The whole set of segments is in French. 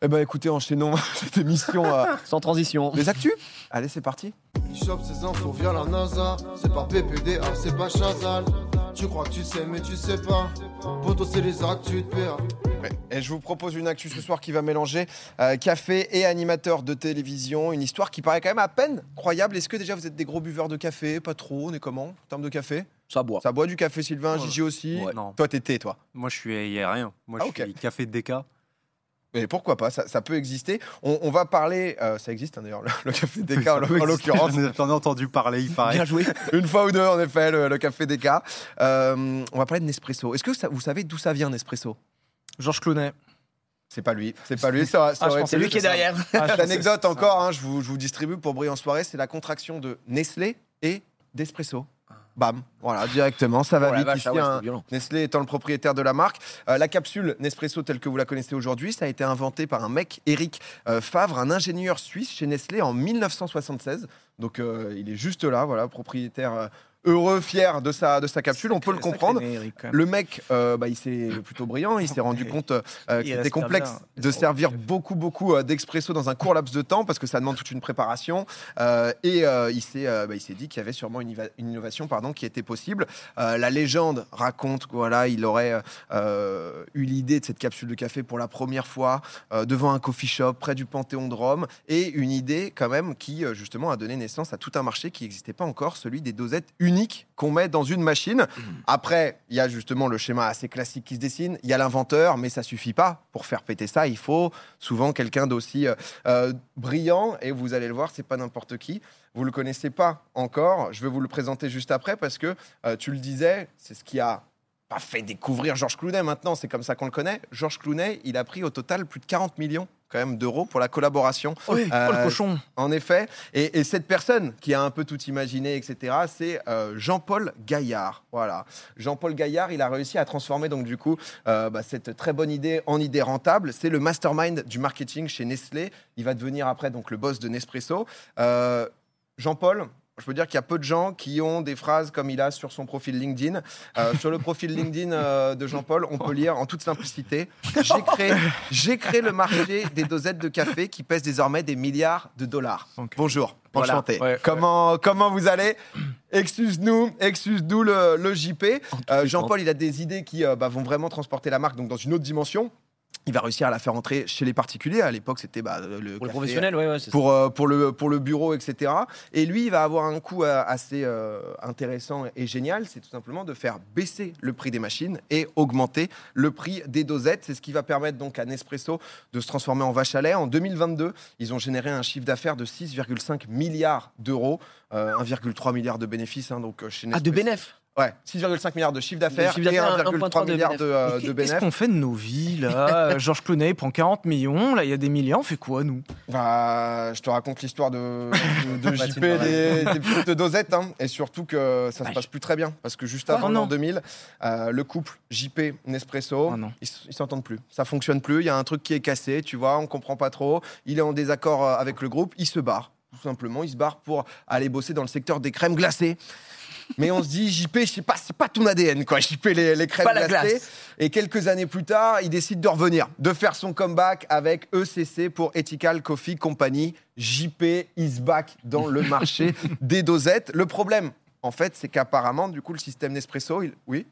Eh ben écoutez, enchaînons cette émission. Sans transition. Les actus Allez, c'est parti. Il chope ses infos via la NASA. C'est pas PPDA, c'est pas Chazal. Tu crois que tu sais, mais tu sais pas. Poto, c'est les actus de PA. Et je vous propose une actu ce soir qui va mélanger euh, café et animateur de télévision. Une histoire qui paraît quand même à peine croyable. Est-ce que déjà vous êtes des gros buveurs de café? Pas trop, on est comment en termes de café? Ça boit. Ça boit du café, Sylvain, Ouais. Gigi aussi? Ouais. Non. Toi, t'es thé, toi. Moi, je suis aérien. Moi, Ah, je suis café DK. Mais pourquoi pas, ça, ça peut exister. On, on va parler, euh, ça existe hein, d'ailleurs, le, le café DK en, en l'occurrence. J'en ai- entendu parler, il paraît. Bien joué. Une fois ou deux, en effet, le, le café DK. Euh, on va parler de Nespresso. Est-ce que ça- vous savez d'où ça vient, Nespresso? Georges Clounet. C'est pas lui, c'est pas lui. Ça, ça Ah, C'est lui qui est ça. derrière. Ah, L'anecdote encore, hein, je, vous, je vous distribue pour briller en soirée, c'est la contraction de Nestlé et d'Espresso. Bam, voilà, directement, ça va Oh vite. vache, Ici, ah ouais, un- c'était violent. Nestlé étant le propriétaire de la marque. Euh, la capsule Nespresso telle que vous la connaissez aujourd'hui, ça a été inventé par un mec, Eric euh, Favre, un ingénieur suisse chez Nestlé en 1976. Donc euh, il est juste là, voilà, propriétaire heureux, fier de sa, de sa capsule, on peut le comprendre. Le mec, euh, bah, il s'est plutôt brillant. Il s'est rendu compte euh, Il qu'il était complexe de servir beaucoup, beaucoup euh, d'expresso dans un court laps de temps parce que ça demande toute une préparation. Euh, et euh, il s'est, bah, dit qu'il y avait sûrement une, innovation, pardon, qui était possible. La légende raconte que voilà, il aurait eu l'idée de cette capsule de café pour la première fois devant un coffee shop près du Panthéon de Rome et une idée quand même qui justement a donné naissance à tout un marché qui n'existait pas encore, celui des dosettes uniques qu'on met dans une machine. Après, il y a justement le schéma assez classique qui se dessine. Il y a l'inventeur, mais ça suffit pas pour faire péter ça. Il faut souvent quelqu'un d'aussi euh, euh, brillant. Et vous allez le voir, c'est pas n'importe qui. Vous le connaissez pas encore. Je vais vous le présenter juste après parce que euh, tu le disais, c'est ce qui a pas fait découvrir Georges Clounet maintenant, c'est comme ça qu'on le connaît. Georges Clounet, il a pris au total plus de 40 millions quand même d'euros pour la collaboration. Oui, oh, Euh, le cochon. En effet, et, et cette personne qui a un peu tout imaginé, etc., c'est euh, Jean-Paul Gaillard. Voilà, Jean-Paul Gaillard, il a réussi à transformer donc du coup euh, bah, cette très bonne idée en idée rentable. C'est le mastermind du marketing chez Nestlé. Il va devenir après donc le boss de Nespresso. Euh, Jean-Paul. Je peux dire qu'il y a peu de gens qui ont des phrases comme il a sur son profil LinkedIn. Euh, sur le profil LinkedIn euh, de Jean-Paul, on peut lire en toute simplicité J'ai créé, j'ai créé le marché des dosettes de café qui pèsent désormais des milliards de dollars. Bonjour, Voilà. enchanté. Ouais, comment, comment vous allez? Excuse-nous, excuse-nous le, le JP. Euh, Jean-Paul, il a des idées qui bah, vont vraiment transporter la marque donc, dans une autre dimension. Il va réussir à la faire entrer chez les particuliers. À l'époque, c'était bah, le Pour le professionnel, ouais, ouais, c'est ça. pour, euh, pour, le, pour le bureau, etc. Et lui, il va avoir un coût euh, assez euh, intéressant et génial. C'est tout simplement de faire baisser le prix des machines et augmenter le prix des dosettes. C'est ce qui va permettre donc à Nespresso de se transformer en vache à lait. En 2022, ils ont généré un chiffre d'affaires de 6,5 milliards d'euros, euh, 1,3 milliard de bénéfices hein, donc, euh, chez Ah, Nespresso. de bénéf. Ouais, 6,5 milliards de chiffre d'affaires chiffre et d'affaires, 1,3 1,3 de milliards de, euh, de Qu'est-ce qu'on fait de nos vies là? Georges Clounet il prend 40 millions, là il y a des milliards, on fait quoi nous? Bah, je te raconte l'histoire de, de, de JP des, des petites dosettes, hein, et surtout que ça se Ouais. passe plus très bien, parce que juste Oh avant l'an 2000, euh, le couple JP Nespresso, Oh non. ils s'entendent plus, ça fonctionne plus, il y a un truc qui est cassé, tu vois, on comprend pas trop, il est en désaccord euh, avec le groupe, il se barre, tout simplement, il se barre pour aller bosser dans le secteur des crèmes glacées. Mais on se dit, JP, je sais pas, c'est pas ton ADN, quoi. JP, les, les crèmes Pas la glacées. glace. Et quelques années plus tard, il décide de revenir, de faire son comeback avec ECC pour Ethical Coffee Company. JP is back dans le marché des dosettes. Le problème, en fait, c'est qu'apparemment, du coup, le système Nespresso, il... oui,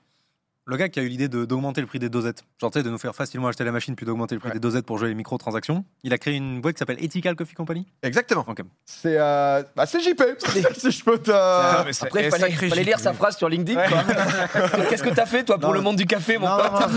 Le gars qui a eu l'idée d'augmenter le prix des dosettes, genre de nous faire facilement acheter la machine puis d'augmenter le prix Ouais. des dosettes pour jouer les microtransactions, il a créé une boîte qui s'appelle Ethical Coffee Company. exactement. Ok. C'est euh... bah, c'est JP, si je peux te... Après, il fallait, lire sa phrase sur LinkedIn. Qu'est-ce que t'as fait, toi, pour Non, le monde du café, mon Non, pote.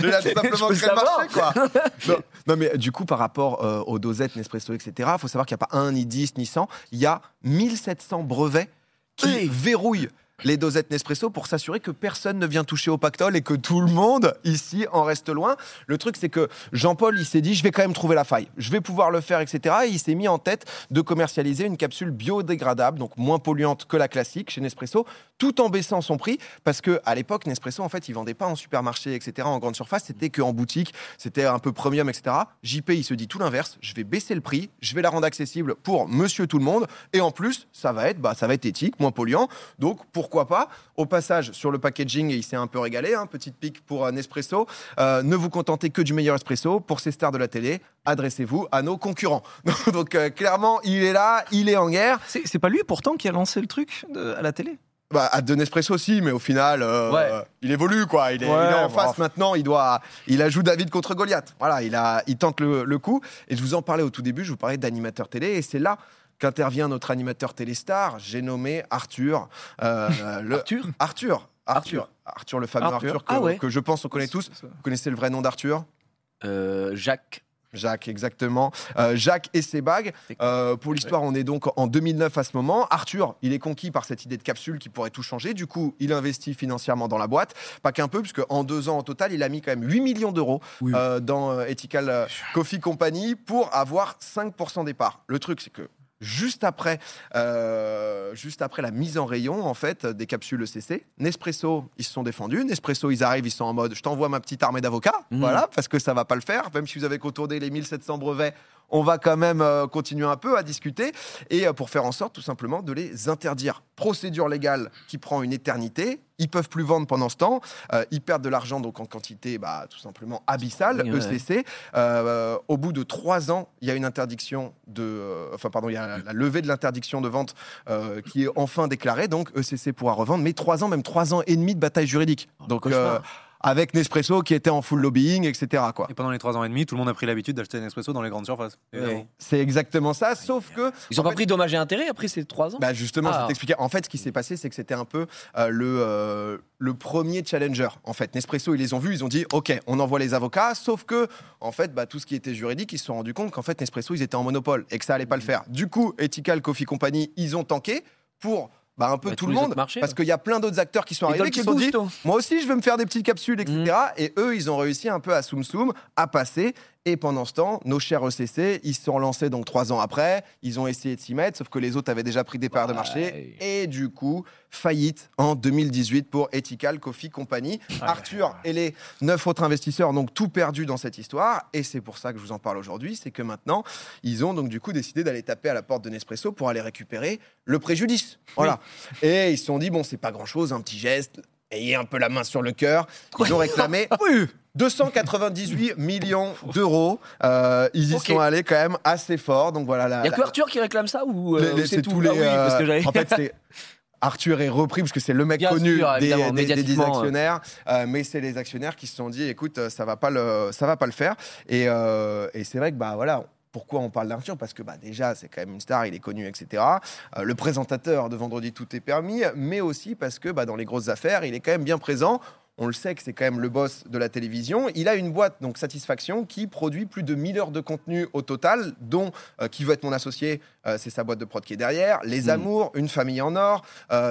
Il a tout simplement créé le marché, quoi. non, non, mais du coup, par rapport euh, aux dosettes Nespresso, etc., il faut savoir qu'il n'y a pas un, ni 10, ni 100. Il y a 1700 brevets qui Oui. verrouillent les dosettes Nespresso pour s'assurer que personne ne vient toucher au pactole et que tout le monde ici en reste loin. Le truc, c'est que Jean-Paul, il s'est dit, je vais quand même trouver la faille. Je vais pouvoir le faire, etc. Et il s'est mis en tête de commercialiser une capsule biodégradable, donc moins polluante que la classique chez Nespresso, tout en baissant son prix, parce que à l'époque, Nespresso, en fait, il vendait pas en supermarché, etc., en grande surface, c'était qu'en boutique, c'était un peu premium, etc. JP, il se dit tout l'inverse, je vais baisser le prix, je vais la rendre accessible pour monsieur tout le monde, et en plus, ça va être, bah, ça va être éthique, moins polluant, donc pour pourquoi pas. Au passage, sur le packaging, il s'est un peu régalé, hein, petite pique pour Nespresso. Euh, ne vous contentez que du meilleur espresso. Pour ces stars de la télé, adressez-vous à nos concurrents. Donc euh, clairement, il est là, il est en guerre. C'est pas lui pourtant qui a lancé le truc de- à la télé? Bah, à de Nespresso aussi, mais au final, euh, Ouais. il évolue quoi. Il est, Ouais, il est en face maintenant. Il doit, il David contre Goliath. Voilà, il a, il tente le, le coup. Et je vous en parlais au tout début. Je vous parlais d'animateur télé, et c'est là qu'intervient notre animateur télé star. J'ai nommé Arthur. euh, le- Arthur? Arthur. Arthur. Arthur, le fameux Arthur, Arthur. que, Ah ouais. que je pense on connaît tous. Vous connaissez le vrai nom d'Arthur? Euh, Jacques. Jacques, exactement. Euh, Jacques et ses bagues. Euh, pour l'histoire, on est donc en 2009 à ce moment. Arthur, il est conquis par cette idée de capsule qui pourrait tout changer. Du coup, il investit financièrement dans la boîte. Pas qu'un peu, puisque en deux ans au total, il a mis quand même 8 millions d'euros Oui. euh, dans Ethical Coffee Company pour avoir 5% des parts. Le truc, c'est que juste après, euh, juste après la mise en rayon en fait des capsules ECC, Nespresso ils se sont défendus. Nespresso ils arrivent, ils sont en mode je t'envoie ma petite armée d'avocats, Mhm. voilà parce que ça va pas le faire. Même si vous avez contourné les 1700 brevets, on va quand même euh, continuer un peu à discuter et euh, pour faire en sorte tout simplement de les interdire. Procédure légale qui prend une éternité. Ils peuvent plus vendre pendant ce temps. Euh, ils perdent de l'argent donc en quantité bah, tout simplement abyssale. Oui, ouais. ECC. Euh, au bout de trois ans, il y a une interdiction de, euh, enfin pardon, il y a la, la levée de l'interdiction de vente qui est enfin déclarée. Donc ECC pourra revendre, mais trois ans, même trois ans et demi de bataille juridique. Donc cauchemar. euh, avec Nespresso qui était en full lobbying, etc. Quoi. Et pendant les trois ans et demi, tout le monde a pris l'habitude d'acheter un espresso dans les grandes surfaces. C'est exactement ça, sauf que Ils ont en pas fait, pris dommage et intérêt après ces trois ans? Bah justement, je Ah. vais t'expliquer. En fait, ce qui s'est passé, c'est que c'était un peu euh, le, euh, le premier challenger. En fait, Nespresso, ils les ont vus, ils ont dit OK, on envoie les avocats. Sauf que, en fait, bah, tout ce qui était juridique, ils se sont rendus compte qu'en fait, Nespresso, ils étaient en monopole et que ça allait pas le faire. Du coup, Ethical Coffee Company, ils ont tanké pour bah, un peu Bah, tout le monde. marchés, parce qu'il y a plein d'autres acteurs qui sont arrivés qui Dolce se sont dit Gusto. moi aussi, je veux me faire des petites capsules, etc. Mm. Et eux, ils ont réussi un peu à soum soum, à passer. Et pendant ce temps, nos chers ECC, ils se sont lancés donc trois ans après. Ils ont essayé de s'y mettre, sauf que les autres avaient déjà pris des parts de marché. Et du coup, faillite en 2018 pour Ethical Coffee Company. Arthur et les neuf autres investisseurs ont donc tout perdu dans cette histoire. Et c'est pour ça que je vous en parle aujourd'hui. C'est que maintenant, ils ont donc du coup décidé d'aller taper à la porte de Nespresso pour aller récupérer le préjudice. Voilà. Et ils se sont dit, bon, c'est pas grand chose, un petit geste. Ayez un peu la main sur le cœur. Ils ont réclamé 298 millions d'euros. Euh, ils y sont allés quand même assez fort. Donc voilà. La, Il y a la- que Arthur qui réclame ça ou euh, les- les- c'est tous les. Ah oui, parce que euh, j'avais- en fait, c'est. Arthur est repris parce que c'est le mec Bien connu sûr, des, des- des- des actionnaires, euh, mais c'est les actionnaires qui se sont dit, écoute, ça va pas le, ça va pas le faire. Et, euh, et c'est vrai que bah voilà. Pourquoi on parle d'Arthur Parce que bah, déjà, c'est quand même une star, il est connu, etc. Euh, le présentateur de Vendredi Tout est permis, mais aussi parce que bah, dans les grosses affaires, il est quand même bien présent. On le sait que c'est quand même le boss de la télévision. Il a une boîte, donc Satisfaction, qui produit plus de 1000 heures de contenu au total, dont euh, qui veut être mon associé, euh, c'est sa boîte de prod qui est derrière. Les Mm. Amours, Une famille en or.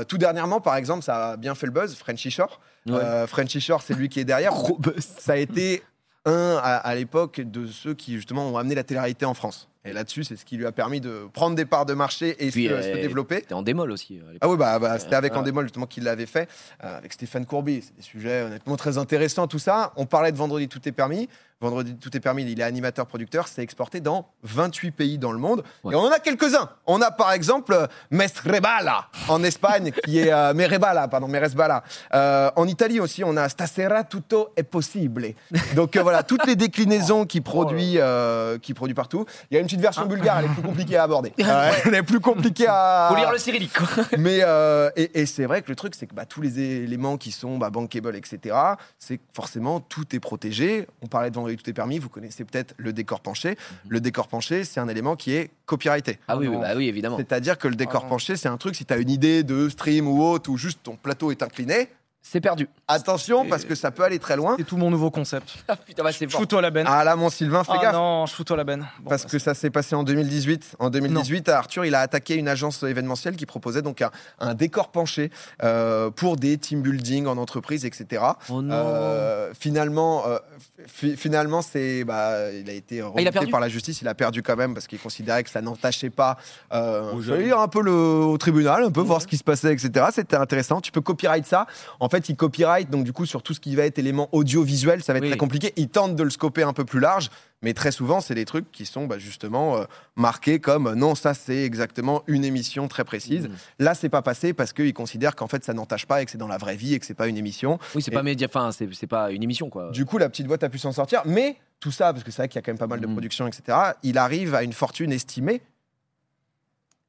Tout dernièrement, par exemple, ça a bien fait le buzz, Frenchy Shore. Ouais. Frenchy Shore, c'est lui qui est derrière. Ça a été un, à, l'époque, de ceux qui justement ont amené la télé-réalité en France. Et là-dessus, c'est ce qui lui a permis de prendre des parts de marché et Puis, se, euh, se développer. C'était en démol aussi. l'époque. Ah oui, bah, bah, c'était avec Euh, Endemol justement qu'il l'avait fait, euh, avec Stéphane Courby. C'est des sujets honnêtement très intéressants, tout ça. On parlait de Vendredi Tout est permis. Vendredi Tout est permis, il est animateur-producteur. C'est exporté dans 28 pays dans le monde. Ouais. Et on en a quelques-uns. On a par exemple euh, Mesrebala en Espagne, qui est euh, Merebala, pardon, Meresbala. Euh, en Italie aussi, on a Stasera tutto è possible. Donc euh, voilà, toutes les déclinaisons qui produit, euh, qui produit partout. Il y a une petite version bulgare, elle est plus compliquée à aborder. Euh, elle est plus compliquée à. Faut lire le cyrillique. quoi. Mais euh, et, et c'est vrai que le truc, c'est que bah, tous les éléments qui sont bah, bankable, etc., c'est forcément tout est protégé. On parlait de vendredi tout est permis. Vous connaissez peut-être le décor penché. Le décor penché, c'est un élément qui est copyrighté. Ah oui, oui, non. bah oui, évidemment. C'est-à-dire que le décor non. penché, c'est un truc, si tu as une idée de stream ou autre, ou juste ton plateau est incliné, C'est perdu. attention parce que ça peut aller très loin. C'est tout mon nouveau concept. Ah putain, bah c'est Je fous-toi la benne. Ah là, mon Sylvain, fais Ah gaffe. non, je fous-toi la benne. Bon, Parce bah, que ça s'est passé en 2018. En 2018, Arthur, il a attaqué une agence événementielle qui proposait donc un, un décor penché euh, pour des team building en entreprise, etc. Oh non. Euh, finalement, euh, fi- finalement, c'est, bah, il a été remonté Ah, il a perdu par la justice. Il a perdu quand même parce qu'il considérait que ça n'entachait pas. Euh, j'allais jeunes. dire un peu le, au tribunal, un peu voir ce qui se passait, etc. C'était intéressant. Tu peux copyright ça. En fait, fait, il copyright, donc du coup, sur tout ce qui va être élément audiovisuel, ça va être Oui. très compliqué. Il tente de le scoper un peu plus large, mais très souvent, c'est des trucs qui sont bah, justement euh, marqués comme euh, non, ça c'est exactement une émission très précise. Mhm. Là, c'est pas passé parce qu'ils considèrent qu'en fait, ça n'entache pas et que c'est dans la vraie vie et que c'est pas une émission. Oui, c'est Et- pas média, enfin, c'est pas une émission, quoi. Du coup, la petite boîte a pu s'en sortir, mais tout ça, parce que c'est vrai qu'il y a quand même pas mal de Mhm. production, etc., il arrive à une fortune estimée.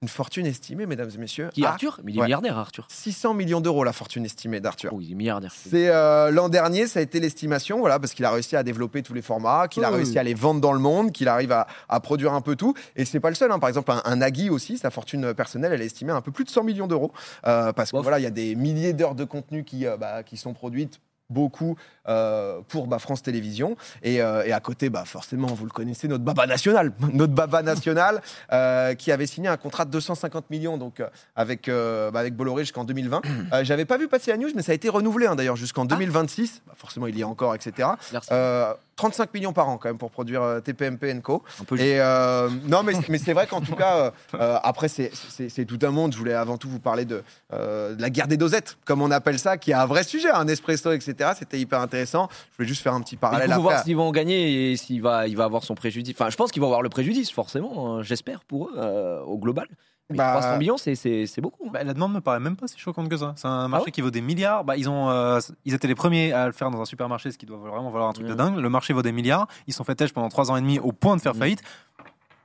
Une fortune estimée, mesdames et messieurs. Qui à Arthur Mais il est Ouais. milliardaire, Arthur. 600 millions d'euros, la fortune estimée d'Arthur. Oh, il est milliardaire. C'est euh, l'an dernier, ça a été l'estimation, voilà, parce qu'il a réussi à développer tous les formats, qu'il a Oui, réussi oui. à les vendre dans le monde, qu'il arrive à, à produire un peu tout. Et c'est pas le seul. hein. Par exemple, un, un Nagui aussi, sa fortune personnelle, elle est estimée à un peu plus de 100 millions d'euros, euh, parce que voilà, il y a des milliers d'heures de contenu qui, euh, bah, qui sont produites beaucoup euh, pour bah, France Télévisions. Et, euh, et à côté bah, forcément vous le connaissez notre baba national notre baba national euh, qui avait signé un contrat de 250 millions donc avec bah, avec Bolloré jusqu'en 2020 Euh, j'avais pas vu passer la news mais ça a été renouvelé hein, d'ailleurs jusqu'en 2026 Bah, forcément il y est encore etc Merci. 35 millions par an quand même pour produire euh, TPMP Co un peu et euh, non, mais, mais c'est vrai qu'en tout cas, euh, euh, après, c'est- tout un monde. Je voulais avant tout vous parler de, euh, de la guerre des dosettes, comme on appelle ça, qui est un vrai sujet, un espresso, etc. C'était hyper intéressant. Je voulais juste faire un petit Il parallèle faut voir s'ils vont gagner et s'il va, il va avoir son préjudice. Enfin, je pense qu'ils vont avoir le préjudice, forcément, hein, j'espère, pour eux, au global. Mais Bah, 300 millions, c'est- beaucoup. hein. Bah, la demande me paraît même pas si choquante que ça. C'est un marché ouais qui vaut des milliards. Bah, ils, ont, euh, ils étaient les premiers à le faire dans un supermarché, ce qui doit vraiment valoir un truc de Ouais. dingue. Le marché vaut des milliards. Ils sont fait têche pendant 3 ans et demi au point de faire Mhm. faillite.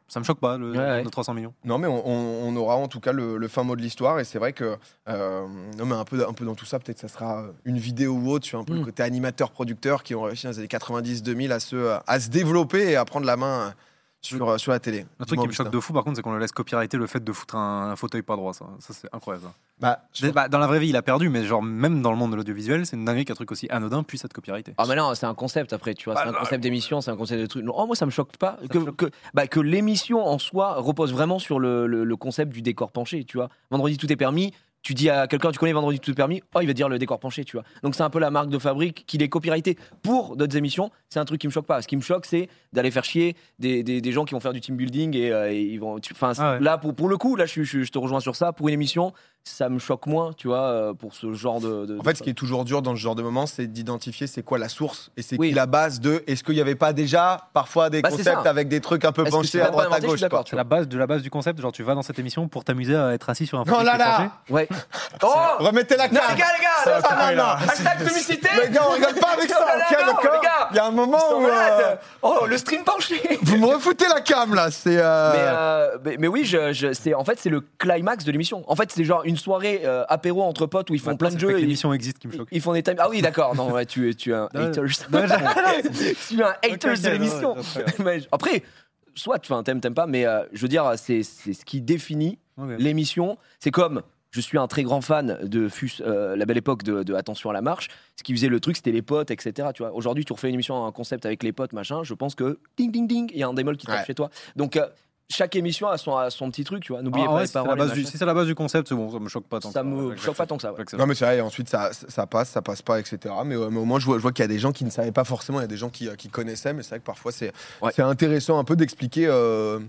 Ça me choque pas, le, Ouais, ouais. de 300 millions. Non, mais on, on- on aura en tout cas le, le fin mot de l'histoire. Et c'est vrai que, euh, non, mais un peu, un peu dans tout ça, peut-être ça sera une vidéo ou autre sur un peu le Mm. côté animateur-producteur qui ont réussi dans les années 90-2000 à se, à se développer et à prendre la main sur, sur la télé. Le truc qui me choque de fou, par contre, c'est qu'on le laisse copyrighter le fait de foutre un, un fauteuil pas droit. Ça, ça c'est incroyable. ça. Bah, Bah, dans la vraie vie, il a perdu, mais genre, même dans le monde de l'audiovisuel, c'est une dinguerie qu'un truc aussi anodin puisse être copyrighté. Ah mais non, c'est un concept après, tu vois, c'est Bah, un concept d'émission, c'est un concept de truc. Non, oh, moi ça me choque pas que, que, bah, que l'émission en soi repose vraiment sur le, le- le concept du décor penché, tu vois. Vendredi tout est permis. Tu dis à quelqu'un, tu connais Vendredi tout permis, oh il va dire le décor penché, tu vois. Donc c'est un peu la marque de fabrique qu'il est copyrighté pour d'autres émissions. C'est un truc qui me choque pas. Ce qui me choque, c'est d'aller faire chier des, des, des gens qui vont faire du team building et, euh, et ils vont. Enfin Ah ouais. là pour, pour le coup, là je, je, je te rejoins sur ça. Pour une émission, ça me choque moins, tu vois, euh, pour ce genre de. de- En fait, ce qui est toujours dur dans ce genre de moment, c'est d'identifier c'est quoi la source et c'est Oui. qui la base de est-ce qu'il n'y avait pas déjà parfois des Bah, concepts avec des trucs un peu penchés à droite à inventé suis gauche quoi. la base de la base du concept. Genre, tu vas dans cette émission pour t'amuser à être assis sur un Oh fauteuil là là. Ouais. Oh Remettez la Non, carte les gars, les gars, Ça, non, non, là. non, hashtag publicité. Les gars, on rigole pas avec ça, Non, non, ok, non, d'accord les gars. Il y a un moment où. euh. Oh, le stream penché. vous me refoutez la cam là, c'est. euh, Mais, oui, je, je- c'est en fait c'est le climax de l'émission. En fait, c'est genre une soirée euh, apéro entre potes où ils font Maintenant, plein de jeux. L'émission existe qui me ils, choque. ils font des time. Ah oui, d'accord. Non, ouais, tu, es- tu es un haters. Tu es un haters de l'émission. ouais, Après, soit tu fais un thème, t'aimes pas, mais euh, je veux dire, c'est c'est ce qui définit l'émission. C'est comme je suis un très grand fan de FUS, euh, la belle époque de, de Attention à la marche. Ce qui faisait le truc, c'était les potes, etc. Tu vois, aujourd'hui, tu refais une émission, un concept avec les potes, machin. Je pense que ding ding ding, il y a un démol qui tape Ouais. chez toi. Donc euh, chaque émission a son, a son petit truc, tu vois. N'oubliez Ah, pas ouais, les si c'est la base du- machins. si c'est la base du concept, c'est bon, ça me choque pas tant. Ça que me choque pas tant que ça. ouais. Non mais c'est vrai, et ensuite ça, ça passe, ça passe pas, etc. Mais, euh, mais au moins je vois, je vois qu'il y a des gens qui ne savaient pas forcément, il y a des gens qui, euh, qui connaissaient, mais c'est vrai que parfois c'est Ouais. c'est intéressant un peu d'expliquer euh,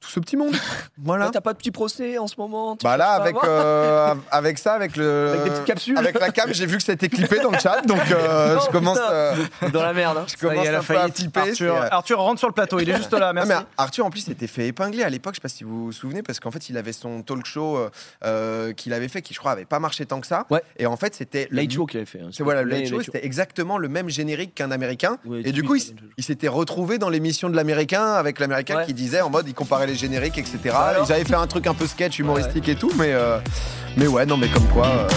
tout ce petit monde. voilà. T'as pas de petit procès en ce moment Bah là avec, euh, avec ça, avec le Avec des petites capsules. avec la cam, j'ai vu que c'était clippé dans le chat, donc euh, Non, je commence, putain. euh, dans la merde. hein. je Ça y commence la peu à c'est, Arthur, euh, Arthur rentre sur le plateau, il est juste là, Non, merci. mais Arthur en plus s'était fait épingler à l'époque, je sais pas si vous vous souvenez, parce qu'en fait il avait son talk show qu'il avait fait, qui je crois avait pas marché tant que ça. Ouais. Et en fait c'était le- Late Show qui avait fait. hein. C'est voilà, le Late Show, c'était exactement le même générique qu'un américain. Ouais, et du coup, il, s'était retrouvé dans l'émission de l'américain avec l'américain Ouais. qui disait en mode il comparait les génériques, etc. alors Ils avaient fait un truc un peu sketch humoristique et tout, mais, euh, mais ouais, non, mais comme quoi. euh,